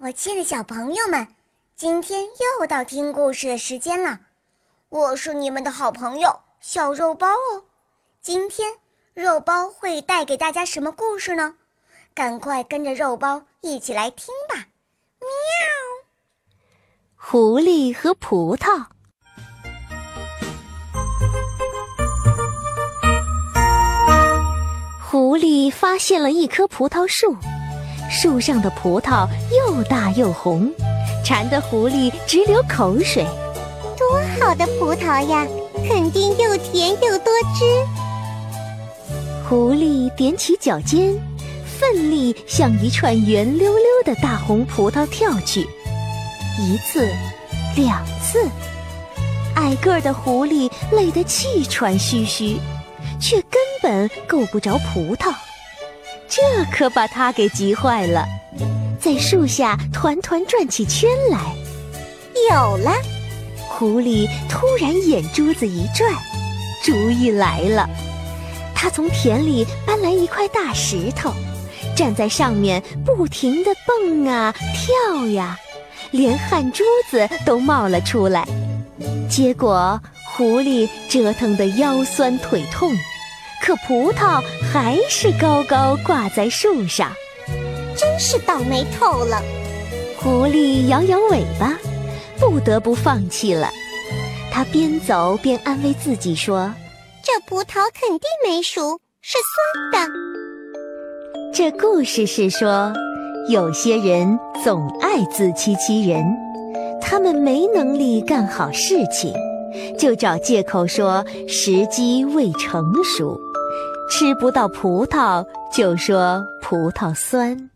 我亲爱的小朋友们，今天又到听故事的时间了。我是你们的好朋友小肉包哦。今天肉包会带给大家什么故事呢？赶快跟着肉包一起来听吧！喵。狐狸和葡萄。狐狸发现了一棵葡萄树。树上的葡萄又大又红，馋得狐狸直流口水。多好的葡萄呀，肯定又甜又多汁。狐狸踮起脚尖，奋力向一串圆溜溜的大红葡萄跳去。一次，两次，矮个儿的狐狸累得气喘吁吁，却根本够不着葡萄。这可把他给急坏了，在树下团团转起圈来。有了！狐狸突然眼珠子一转，主意来了。他从田里搬来一块大石头，站在上面不停地蹦啊跳呀，连汗珠子都冒了出来。结果狐狸折腾得腰酸腿痛。可葡萄还是高高挂在树上，真是倒霉透了。狐狸摇摇尾巴，不得不放弃了。他边走边安慰自己说：“这葡萄肯定没熟，是酸的。”这故事是说，有些人总爱自欺欺人，他们没能力干好事情，就找借口说时机未成熟。吃不到葡萄，就说葡萄酸。